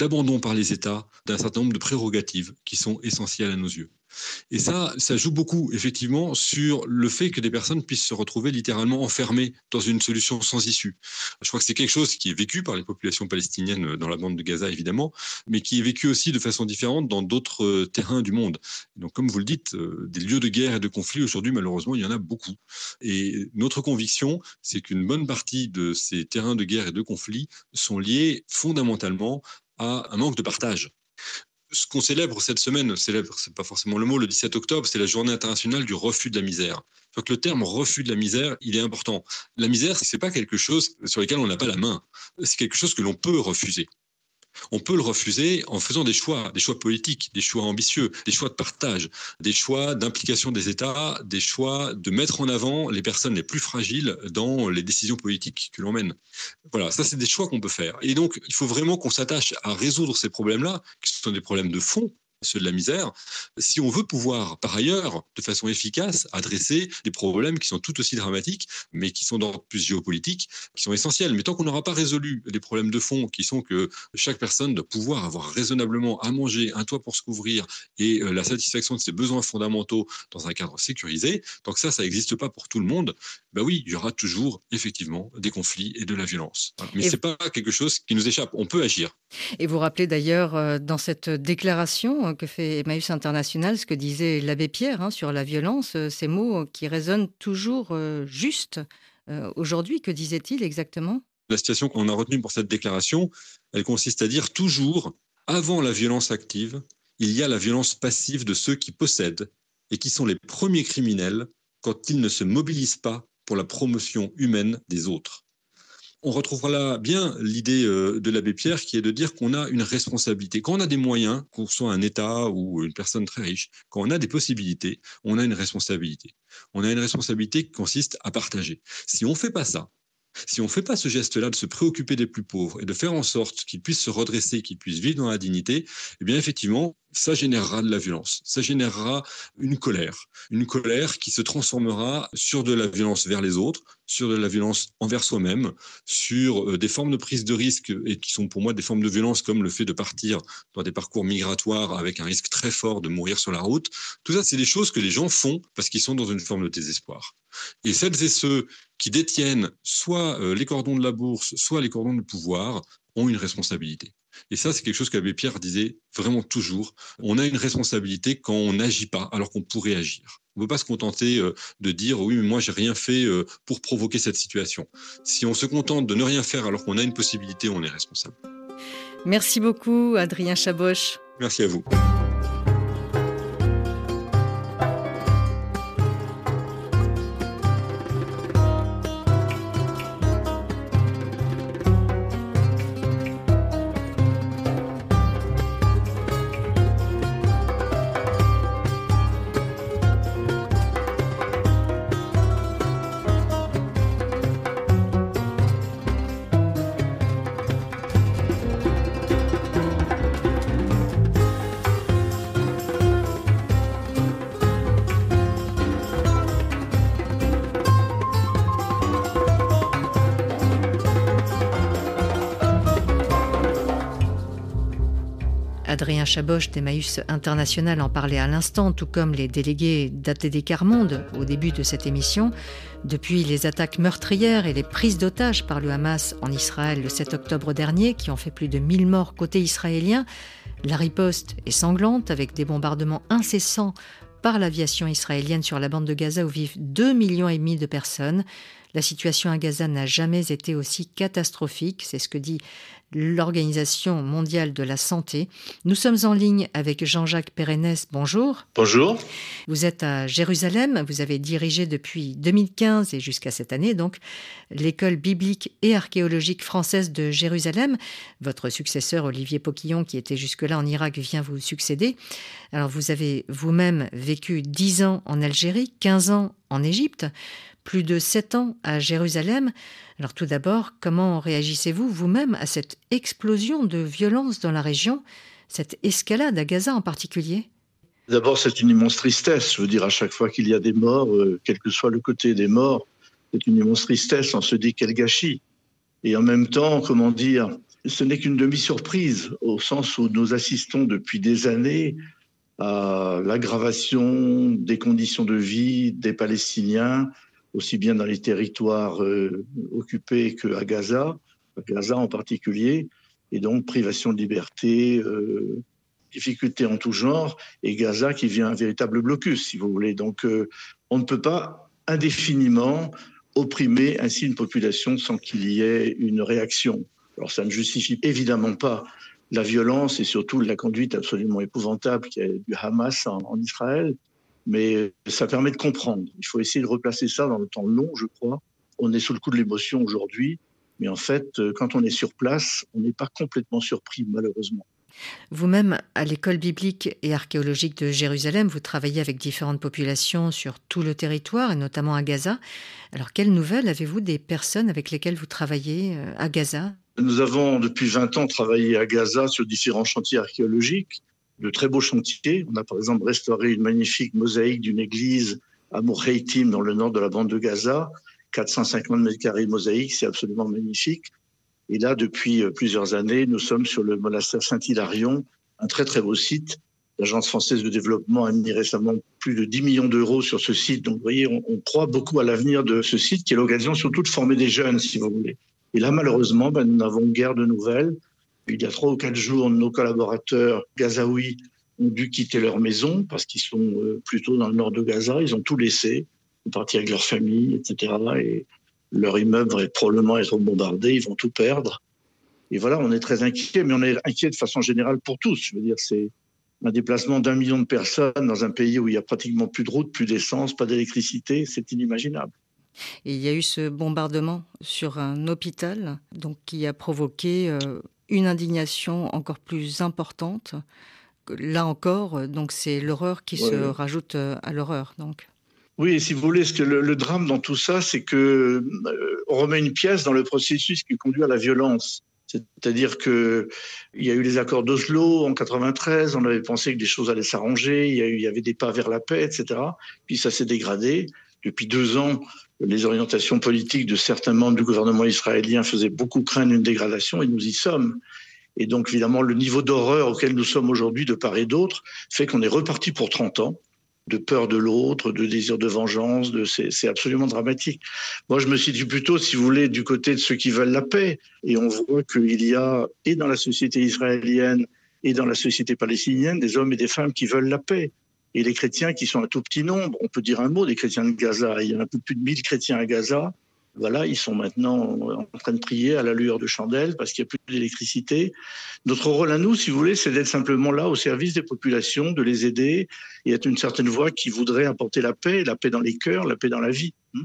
d'abandon par les États d'un certain nombre de prérogatives qui sont essentielles à nos yeux. Et ça, ça joue beaucoup, effectivement, sur le fait que des personnes puissent se retrouver littéralement enfermées dans une solution sans issue. Je crois que c'est quelque chose qui est vécu par les populations palestiniennes dans la bande de Gaza, évidemment, mais qui est vécu aussi de façon différente dans d'autres euh, terrains du monde. Donc, comme vous le dites, euh, des lieux de guerre et de conflit, aujourd'hui, malheureusement, il y en a beaucoup. Et notre conviction, c'est qu'une bonne partie de ces terrains de guerre et de conflit sont liés fondamentalement à un manque de partage ce qu'on célèbre cette semaine, c'est pas forcément le mot, le 17 octobre, c'est la journée internationale du refus de la misère. Donc le terme refus de la misère, il est important. La misère, c'est pas quelque chose sur lequel on n'a pas la main. C'est quelque chose que l'on peut refuser. On peut le refuser en faisant des choix, des choix politiques, des choix ambitieux, des choix de partage, des choix d'implication des États, des choix de mettre en avant les personnes les plus fragiles dans les décisions politiques que l'on mène. Voilà, ça c'est des choix qu'on peut faire. Et donc, il faut vraiment qu'on s'attache à résoudre ces problèmes-là, qui sont des problèmes de fond, ceux de la misère, si on veut pouvoir, par ailleurs, de façon efficace, adresser des problèmes qui sont tout aussi dramatiques, mais qui sont d'ordre plus géopolitique, qui sont essentiels. Mais tant qu'on n'aura pas résolu les problèmes de fond, qui sont que chaque personne doit pouvoir avoir raisonnablement à manger, un toit pour se couvrir et euh, la satisfaction de ses besoins fondamentaux dans un cadre sécurisé, tant que ça, ça n'existe pas pour tout le monde, ben oui, il y aura toujours effectivement des conflits et de la violence. Mais ce n'est pas quelque chose qui nous échappe. On peut agir. Et vous rappelez d'ailleurs euh, dans cette déclaration que fait Emmaüs International, ce que disait l'abbé Pierre hein, sur la violence, euh, ces mots qui résonnent toujours euh, juste euh, aujourd'hui. Que disait-il exactement? La situation qu'on a retenue pour cette déclaration, elle consiste à dire toujours, avant la violence active, il y a la violence passive de ceux qui possèdent et qui sont les premiers criminels quand ils ne se mobilisent pas pour la promotion humaine des autres on retrouvera là bien l'idée euh, de l'abbé Pierre qui est de dire qu'on a une responsabilité. Quand on a des moyens, qu'on soit un État ou une personne très riche, quand on a des possibilités, on a une responsabilité. On a une responsabilité qui consiste à partager. Si on ne fait pas ça, si on ne fait pas ce geste-là de se préoccuper des plus pauvres et de faire en sorte qu'ils puissent se redresser, qu'ils puissent vivre dans la dignité, eh bien effectivement, ça générera de la violence, ça générera une colère, une colère qui se transformera sur de la violence vers les autres, sur de la violence envers soi-même, sur euh, des formes de prise de risque et qui sont pour moi des formes de violence comme le fait de partir dans des parcours migratoires avec un risque très fort de mourir sur la route. Tout ça, c'est des choses que les gens font parce qu'ils sont dans une forme de désespoir. Et celles et ceux qui détiennent soit euh, les cordons de la bourse, soit les cordons du pouvoir ont une responsabilité. Et ça, c'est quelque chose qu'Abbé Pierre disait vraiment toujours. On a une responsabilité quand on n'agit pas, alors qu'on pourrait agir. On ne peut pas se contenter euh, de dire oui, mais moi, j'ai rien fait euh, pour provoquer cette situation. Si on se contente de ne rien faire alors qu'on a une possibilité, on est responsable. Merci beaucoup, Adrien Chaboche. Merci à vous. Adrien Chaboche d'Emmaüs International en parlait à l'instant, tout comme les délégués d'ATD Carmonde au début de cette émission. Depuis les attaques meurtrières et les prises d'otages par le Hamas en Israël le 7 octobre dernier, qui ont fait plus de 1000 morts côté israélien, la riposte est sanglante avec des bombardements incessants par l'aviation israélienne sur la bande de Gaza où vivent 2,5 millions et de personnes. La situation à Gaza n'a jamais été aussi catastrophique, c'est ce que dit l'Organisation mondiale de la santé. Nous sommes en ligne avec Jean-Jacques Pérennes. Bonjour. Bonjour. Vous êtes à Jérusalem. Vous avez dirigé depuis 2015 et jusqu'à cette année donc l'école biblique et archéologique française de Jérusalem. Votre successeur Olivier Poquillon, qui était jusque-là en Irak, vient vous succéder. Alors vous avez vous-même vécu 10 ans en Algérie, 15 ans en Égypte plus de sept ans à Jérusalem. Alors tout d'abord, comment réagissez-vous vous-même à cette explosion de violence dans la région, cette escalade à Gaza en particulier? D'abord, c'est une immense tristesse. Je veux dire, à chaque fois qu'il y a des morts, euh, quel que soit le côté des morts, c'est une immense tristesse. On se dit quel gâchis. Et en même temps, comment dire, ce n'est qu'une demi-surprise, au sens où nous assistons depuis des années à l'aggravation des conditions de vie des Palestiniens, aussi bien dans les territoires euh, occupés qu'à Gaza, à Gaza en particulier, et donc privation de liberté, euh, difficultés en tout genre, et Gaza qui vient un véritable blocus, si vous voulez. Donc euh, on ne peut pas indéfiniment opprimer ainsi une population sans qu'il y ait une réaction. Alors ça ne justifie évidemment pas la violence et surtout la conduite absolument épouvantable du Hamas en Israël, mais ça permet de comprendre. Il faut essayer de replacer ça dans le temps long, je crois. On est sous le coup de l'émotion aujourd'hui, mais en fait, euh, quand on est sur place, on n'est pas complètement surpris, malheureusement. Vous-même, à l'école biblique et archéologique de Jérusalem, vous travaillez avec différentes populations sur tout le territoire, et notamment à Gaza. Alors, quelles nouvelles avez-vous des personnes avec lesquelles vous travaillez euh, à Gaza? Nous avons depuis 20 ans travaillé à Gaza sur différents chantiers archéologiques de très beaux chantiers. On a par exemple restauré une magnifique mosaïque d'une église à Mourheitim, dans le nord de la bande de Gaza. 450 mètres carrés mosaïque, c'est absolument magnifique. Et là, depuis euh, plusieurs années, nous sommes sur le monastère Saint-Hilarion, un très très beau site. L'Agence française de développement a mis récemment plus de 10 millions d'euros sur ce site. Donc, vous voyez, on, on croit beaucoup à l'avenir de ce site, qui est l'occasion surtout de former des jeunes, si vous voulez. Et là, malheureusement, ben, nous n'avons guère de nouvelles. Il y a trois ou quatre jours, nos collaborateurs gazaouis ont dû quitter leur maison parce qu'ils sont euh, plutôt dans le nord de Gaza. Ils ont tout laissé, ils sont partis avec leur famille, etc. Et leur immeuble va probablement être bombardé, ils vont tout perdre. Et voilà, on est très inquiet, mais on est inquiet de façon générale pour tous. Je veux dire, c'est un déplacement d'un million de personnes dans un pays où il y a pratiquement plus de routes, plus d'essence, pas d'électricité, c'est inimaginable. Et il y a eu ce bombardement sur un hôpital, donc qui a provoqué euh, une indignation encore plus importante. Là encore, donc c'est l'horreur qui se rajoute euh, à l'horreur. Donc. Oui, si vous voulez, ce que le, le, drame dans tout ça, c'est que euh, on remet une pièce dans le processus qui conduit à la violence. C'est-à-dire que il y a eu les accords d'Oslo en 93, on avait pensé que des choses allaient s'arranger, il, il y avait des pas vers la paix, etc. Puis ça s'est dégradé. Depuis deux ans, les orientations politiques de certains membres du gouvernement israélien faisaient beaucoup craindre une dégradation et nous y sommes. Et donc, évidemment, le niveau d'horreur auquel nous sommes aujourd'hui, de part et d'autre, fait qu'on est reparti pour 30 ans de peur de l'autre, de désir de vengeance, de c'est absolument dramatique. Moi, je me situe plutôt, si vous voulez, du côté de ceux qui veulent la paix. Et on voit qu'il y a, et dans la société israélienne, et dans la société palestinienne, des hommes et des femmes qui veulent la paix et les chrétiens qui sont un tout petit nombre. On peut dire un mot des chrétiens de Gaza. Il y a un peu plus de 1000 chrétiens à Gaza. Voilà, ils sont maintenant en train de prier à la lueur de chandelle parce qu'il n'y a plus d'électricité. Notre rôle à nous, si vous voulez, c'est d'être simplement là au service des populations, de les aider et être une certaine voix qui voudrait apporter la paix, la paix dans les cœurs, la paix dans la vie. Hmm.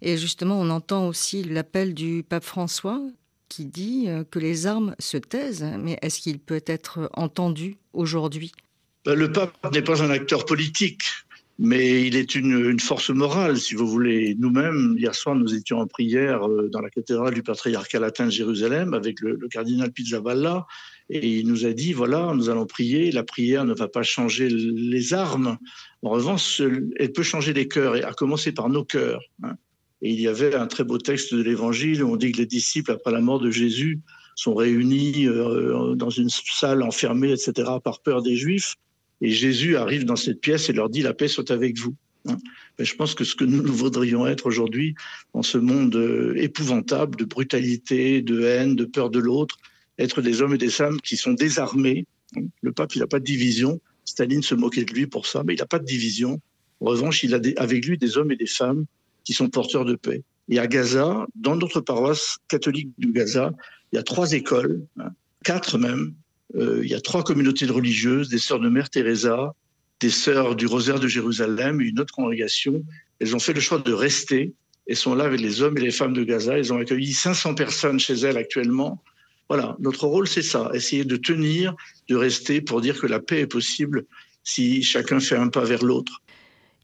Et justement, on entend aussi l'appel du pape François qui dit euh, que les armes se taisent, mais est-ce qu'il peut être entendu aujourd'hui? Le pape n'est pas un acteur politique mais il est une, force morale, si vous voulez. Nous-mêmes, hier soir, nous étions en prière euh, dans la cathédrale du patriarcat latin de Jérusalem avec le, cardinal Pizzaballa, et il nous a dit, voilà, nous allons prier, la prière ne va pas changer les armes, en revanche, elle peut changer les cœurs, et à commencer par nos cœurs. Hein. Et il y avait un très beau texte de l'Évangile où on dit que les disciples, après la mort de Jésus, sont réunis euh, dans une salle enfermée, etc., par peur des Juifs. Et Jésus arrive dans cette pièce et leur dit la paix soit avec vous. Hein. je pense que ce que nous, voudrions être aujourd'hui dans ce monde euh, épouvantable de brutalité, de haine, de peur de l'autre, être des hommes et des femmes qui sont désarmés. Hein. Le pape, il n'a pas de division. Staline se moquait de lui pour ça, mais il n'a pas de division. En revanche, il a avec lui des hommes et des femmes qui sont porteurs de paix. Et à Gaza, dans notre paroisse catholique du Gaza, il y a trois écoles, hein, quatre même, il y a trois communautés de religieuses, des sœurs de Mère Teresa, des sœurs du Rosaire de Jérusalem et une autre congrégation. Elles ont fait le choix de rester et sont là avec les hommes et les femmes de Gaza. Elles ont accueilli 500 personnes chez elles actuellement. Voilà, notre rôle, c'est ça, essayer de tenir, de rester pour dire que la paix est possible si chacun fait un pas vers l'autre.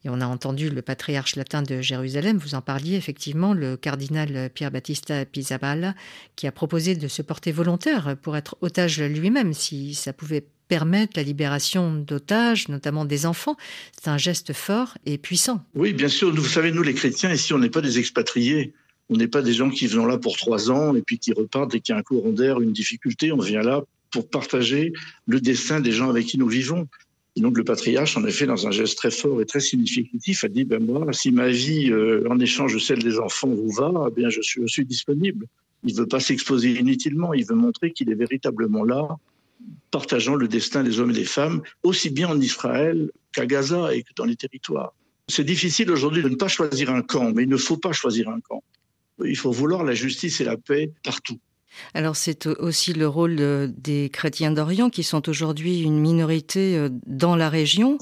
Et on a entendu le patriarche latin de Jérusalem, vous en parliez effectivement, le cardinal Pierre Battista Pizzaballa, qui a proposé de se porter volontaire pour être otage lui-même, si ça pouvait permettre la libération d'otages, notamment des enfants. C'est un geste fort et puissant. Oui, bien sûr. Vous savez, nous les chrétiens, ici, on n'est pas des expatriés. On n'est pas des gens qui viennent là pour trois ans et puis qui repartent dès qu'il y a un courant d'air, une difficulté. On vient là pour partager le destin des gens avec qui nous vivons. Donc le patriarche, en effet, dans un geste très fort et très significatif, a dit ben moi, si ma vie euh, en échange de celle des enfants vous va, eh bien je suis, je disponible. Il ne veut pas s'exposer inutilement, il veut montrer qu'il est véritablement là, partageant le destin des hommes et des femmes, aussi bien en Israël qu'à Gaza et que dans les territoires. C'est difficile aujourd'hui de ne pas choisir un camp, mais il ne faut pas choisir un camp. Il faut vouloir la justice et la paix partout. Alors c'est aussi le rôle des chrétiens d'Orient qui sont aujourd'hui une minorité euh, dans la région.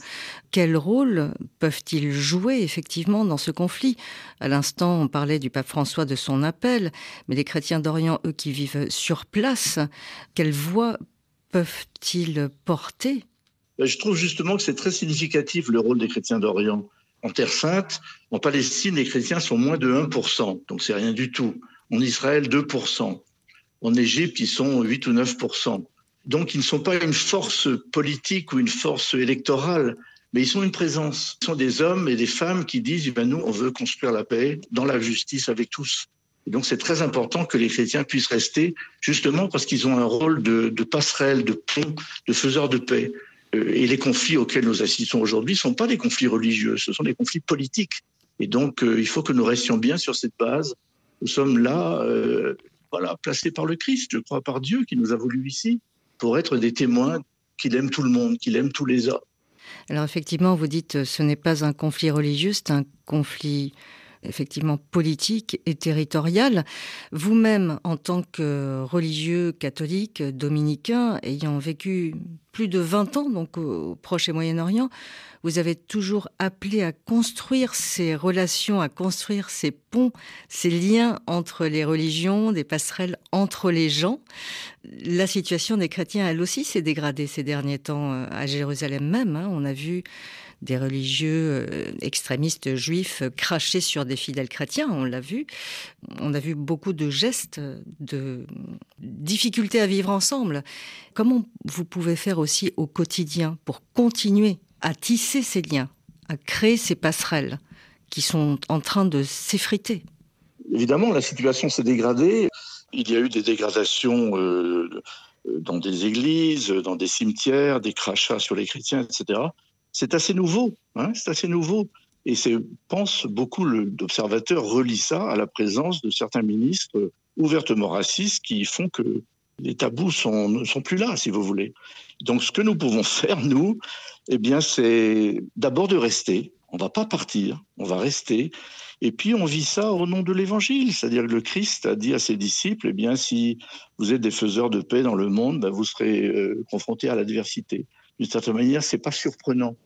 Quel rôle peuvent-ils jouer effectivement dans ce conflit? À l'instant, on parlait du pape François de son appel, mais les chrétiens d'Orient, eux qui vivent sur place, quelle voix peuvent-ils porter? Ben, Je trouve justement que c'est très significatif le rôle des chrétiens d'Orient. En Terre sainte, en Palestine, les chrétiens sont moins de 1%, donc c'est rien du tout. En Israël, 2%. En Égypte, ils sont 8 ou 9% Donc, ils ne sont pas une force politique ou une force électorale, mais ils sont une présence. Ce sont des hommes et des femmes qui disent, eh ben, nous, on veut construire la paix dans la justice avec tous. Et donc, c'est très important que les chrétiens puissent rester, justement parce qu'ils ont un rôle de, passerelle, de pont, de faiseur de paix. Euh, et les conflits auxquels nous assistons aujourd'hui ne sont pas des conflits religieux, ce sont des conflits politiques. Et donc, euh, il faut que nous restions bien sur cette base. Nous sommes là, euh, voilà, placé par le Christ, je crois, par Dieu qui nous a voulu ici, pour être des témoins qu'il aime tout le monde, qu'il aime tous les hommes. Alors effectivement, vous dites ce n'est pas un conflit religieux, c'est un conflit effectivement politique et territorial. Vous-même, en tant que religieux catholique dominicain, ayant vécu plus de 20 ans donc au Proche et Moyen-Orient, vous avez toujours appelé à construire ces relations, à construire ces ponts, ces liens entre les religions, des passerelles entre les gens. La situation des chrétiens, elle aussi, s'est dégradée ces derniers temps euh, à Jérusalem même. Hein. On a vu des religieux euh, extrémistes juifs cracher sur des fidèles chrétiens, on l'a vu. On a vu beaucoup de gestes de difficultés à vivre ensemble. Comment vous pouvez faire aussi au quotidien pour continuer à tisser ces liens, à créer ces passerelles qui sont en train de s'effriter? Évidemment, la situation s'est dégradée. Il y a eu des dégradations euh, dans des églises, dans des cimetières, des crachats sur les chrétiens, etc. C'est assez nouveau. Hein, c'est assez nouveau. Et je pense beaucoup d'observateurs relient ça à la présence de certains ministres ouvertement racistes qui font que les tabous ne sont plus là, si vous voulez. Donc, ce que nous pouvons faire, nous, eh bien, c'est d'abord de rester On va pas partir, on va rester. Et puis on vit ça au nom de l'Évangile, c'est-à-dire que le Christ a dit à ses disciples, eh bien si vous êtes des faiseurs de paix dans le monde, ben, vous serez euh, confrontés à l'adversité. D'une certaine manière, c'est pas surprenant.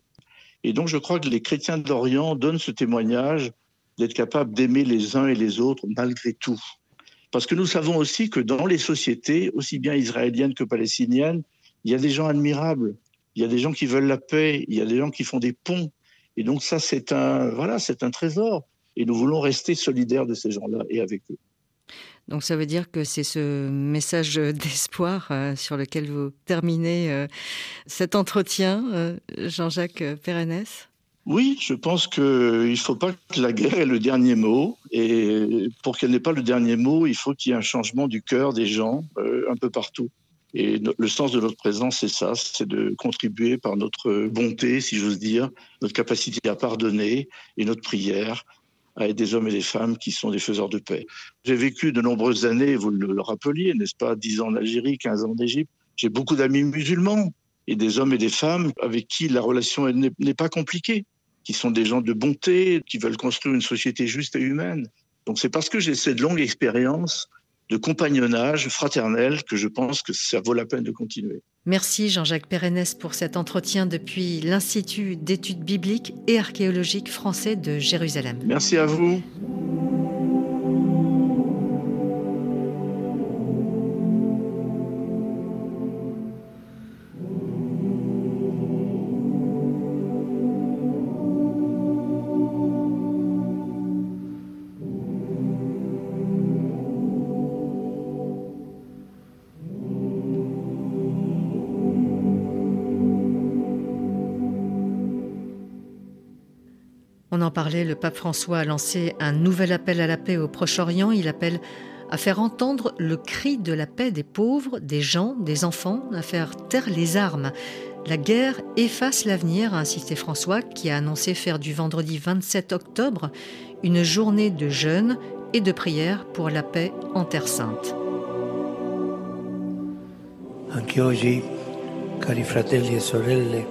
Et donc je crois que les chrétiens d'Orient donnent ce témoignage d'être capables d'aimer les uns et les autres malgré tout. Parce que nous savons aussi que dans les sociétés, aussi bien israéliennes que palestiniennes, il y a des gens admirables, il y a des gens qui veulent la paix, il y a des gens qui font des ponts. Et donc ça, c'est un, voilà, c'est un trésor. Et nous voulons rester solidaires de ces gens-là et avec eux. Donc ça veut dire que c'est ce message d'espoir euh, sur lequel vous terminez euh, cet entretien, euh, Jean-Jacques Pérennes? Oui, je pense qu'il ne faut pas que la guerre ait le dernier mot. Et pour qu'elle n'ait pas le dernier mot, il faut qu'il y ait un changement du cœur des gens un peu partout. Et le sens de notre présence, c'est ça, c'est de contribuer par notre bonté, si j'ose dire, notre capacité à pardonner et notre prière aider des hommes et des femmes qui sont des faiseurs de paix. J'ai vécu de nombreuses années, vous le rappeliez, n'est-ce pas, 10 ans en Algérie, 15 ans en Égypte. J'ai beaucoup d'amis musulmans et des hommes et des femmes avec qui la relation n'est pas compliquée, qui sont des gens de bonté, qui veulent construire une société juste et humaine. Donc c'est parce que j'ai cette longue expérience de compagnonnage fraternel que je pense que ça vaut la peine de continuer. Merci Jean-Jacques Pérennes pour cet entretien depuis l'Institut d'études bibliques et archéologiques français de Jérusalem. Merci à vous. Le pape François a lancé un nouvel appel à la paix au Proche-Orient. Il appelle à faire entendre le cri de la paix des pauvres, des gens, des enfants, à faire taire les armes. La guerre efface l'avenir, a insisté François, qui a annoncé faire du vendredi 27 octobre une journée de jeûne et de prière pour la paix en Terre Sainte. Anche oggi, cari fratelli e sorelle,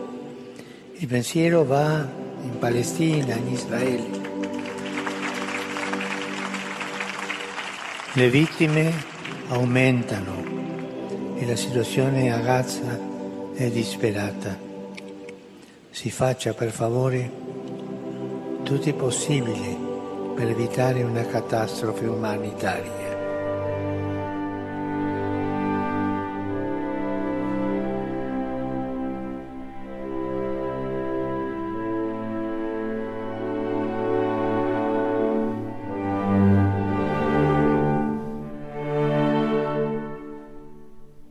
il pensiero va in Palestina, in Israele. Le vittime aumentano e la situazione a Gaza è disperata. Si faccia per favore tutto il possibile per evitare una catastrofe umanitaria.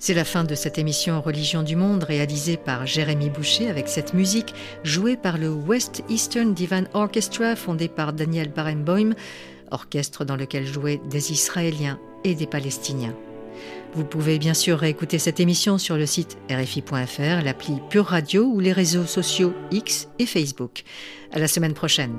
C'est la fin de cette émission Religion du Monde réalisée par Jérémy Boucher avec cette musique jouée par le West Eastern Divine Orchestra fondé par Daniel Barenboim, orchestre dans lequel jouaient des Israéliens et des Palestiniens. Vous pouvez bien sûr réécouter cette émission sur le site rfi.fr, l'appli Pure Radio ou les réseaux sociaux X et Facebook. À la semaine prochaine.